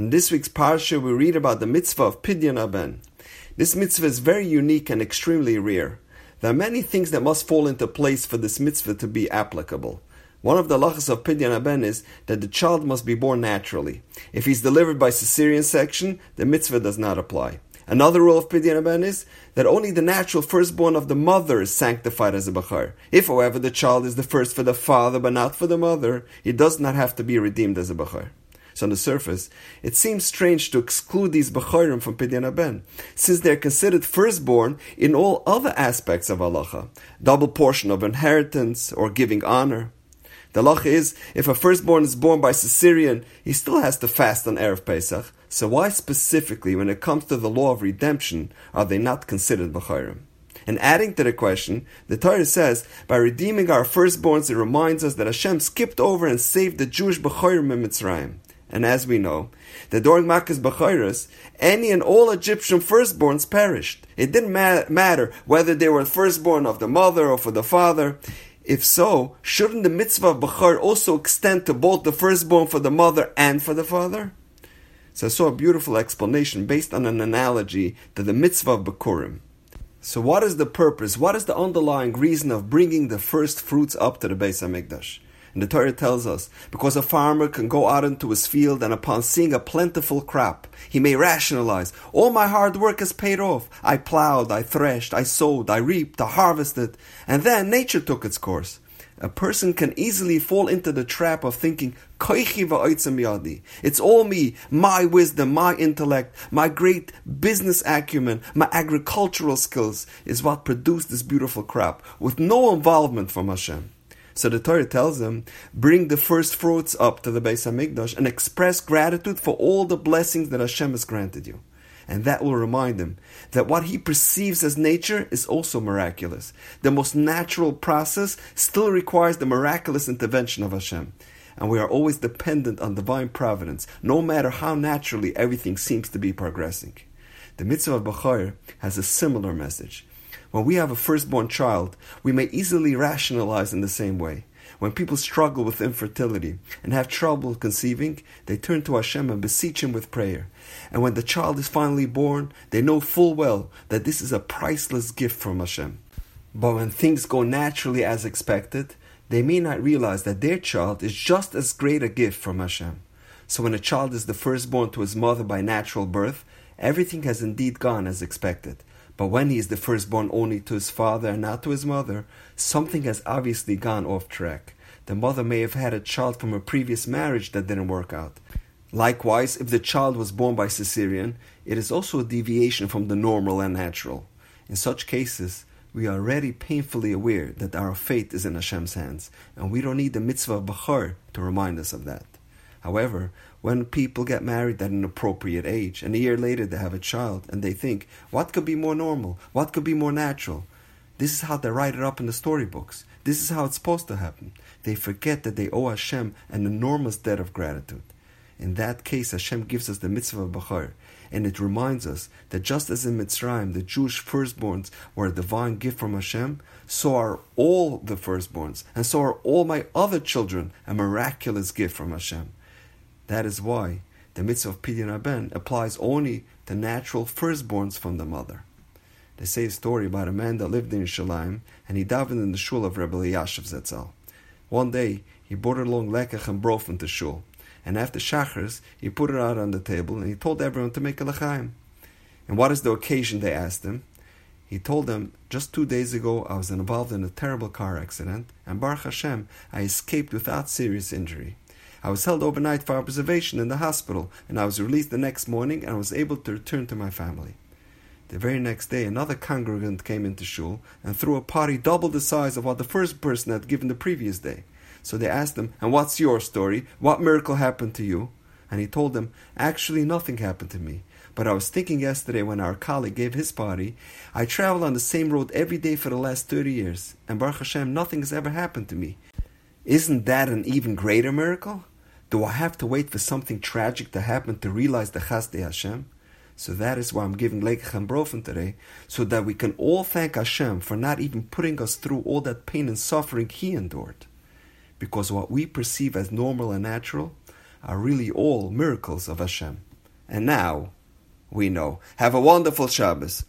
In this week's parsha, we read about the mitzvah of Pidyon Haben. This mitzvah is very unique and extremely rare. There are many things that must fall into place for this mitzvah to be applicable. One of the lachas of Pidyon Haben is that the child must be born naturally. If he's delivered by cesarean section, the mitzvah does not apply. Another rule of Pidyon Haben is that only the natural firstborn of the mother is sanctified as a Bechor. If, however, the child is the first for the father but not for the mother, he does not have to be redeemed as a Bechor. So on the surface, it seems strange to exclude these Bechorim from Pidyon Haben, since they are considered firstborn in all other aspects of halacha, double portion of inheritance or giving honor. The halacha is, if a firstborn is born by cesarean, he still has to fast on Erev Pesach, so why specifically, when it comes to the law of redemption, are they not considered Bechorim? And adding to the question, the Torah says, by redeeming our firstborns, it reminds us that Hashem skipped over and saved the Jewish Bechorim in Mitzrayim. And as we know, that during Makkas Bechoros, any and all Egyptian firstborns perished. It didn't ma- matter whether they were firstborn of the mother or for the father. If so, shouldn't the mitzvah of also extend to both the firstborn for the mother and for the father? So I saw a beautiful explanation based on an analogy to the mitzvah of. So what is the purpose? What is the underlying reason of bringing the first fruits up to the Beis Hamikdash? And the Torah tells us, because a farmer can go out into his field and upon seeing a plentiful crop, he may rationalize, all my hard work has paid off. I plowed, I threshed, I sowed, I reaped, I harvested, and then nature took its course. A person can easily fall into the trap of thinking, it's all me, my wisdom, my intellect, my great business acumen, my agricultural skills is what produced this beautiful crop, with no involvement from Hashem. So the Torah tells them, bring the first fruits up to the Beis Hamikdash and express gratitude for all the blessings that Hashem has granted you. And that will remind him that what he perceives as nature is also miraculous. The most natural process still requires the miraculous intervention of Hashem. And we are always dependent on divine providence, no matter how naturally everything seems to be progressing. The mitzvah of Bechor has a similar message. When we have a firstborn child, we may easily rationalize in the same way. When people struggle with infertility and have trouble conceiving, they turn to Hashem and beseech Him with prayer. And when the child is finally born, they know full well that this is a priceless gift from Hashem. But when things go naturally as expected, they may not realize that their child is just as great a gift from Hashem. So when a child is the firstborn to his mother by natural birth, everything has indeed gone as expected. But when he is the firstborn only to his father and not to his mother, something has obviously gone off track. The mother may have had a child from a previous marriage that didn't work out. Likewise, if the child was born by cesarean, it is also a deviation from the normal and natural. In such cases, we are already painfully aware that our fate is in Hashem's hands, and we don't need the mitzvah of Bechor to remind us of that. However, when people get married at an appropriate age and a year later they have a child and they think, what could be more normal? What could be more natural? This is how they write it up in the storybooks. This is how it's supposed to happen. They forget that they owe Hashem an enormous debt of gratitude. In that case, Hashem gives us the mitzvah of Bechor, and it reminds us that just as in Mitzrayim the Jewish firstborns were a divine gift from Hashem, so are all the firstborns, and so are all my other children a miraculous gift from Hashem. That is why the mitzvah of Pidyon Haben applies only to natural firstborns from the mother. They say a story about a man that lived in Yerushalayim and he davened in the shul of Rebbe Yashiv Zetzel. One day he brought along lekach and brofen to shul, and after Shacharis he put it out on the table and he told everyone to make a lechaim. And what is the occasion? They asked him. He told them, just two days ago I was involved in a terrible car accident, and Baruch Hashem, I escaped without serious injury. I was held overnight for observation in the hospital, and I was released the next morning and was able to return to my family. The very next day, another congregant came into shul and threw a party double the size of what the first person had given the previous day. So they asked him, And what's your story? What miracle happened to you? And he told them, Actually, nothing happened to me. But I was thinking yesterday when our colleague gave his party, I travel on the same road every day for the last 30 years, and Baruch Hashem, nothing has ever happened to me. Isn't that an even greater miracle? Do I have to wait for something tragic to happen to realize the Chasdei Hashem? So that is why I'm giving Lekach and Brofen today, so that we can all thank Hashem for not even putting us through all that pain and suffering He endured. Because what we perceive as normal and natural are really all miracles of Hashem. And now we know. Have a wonderful Shabbos.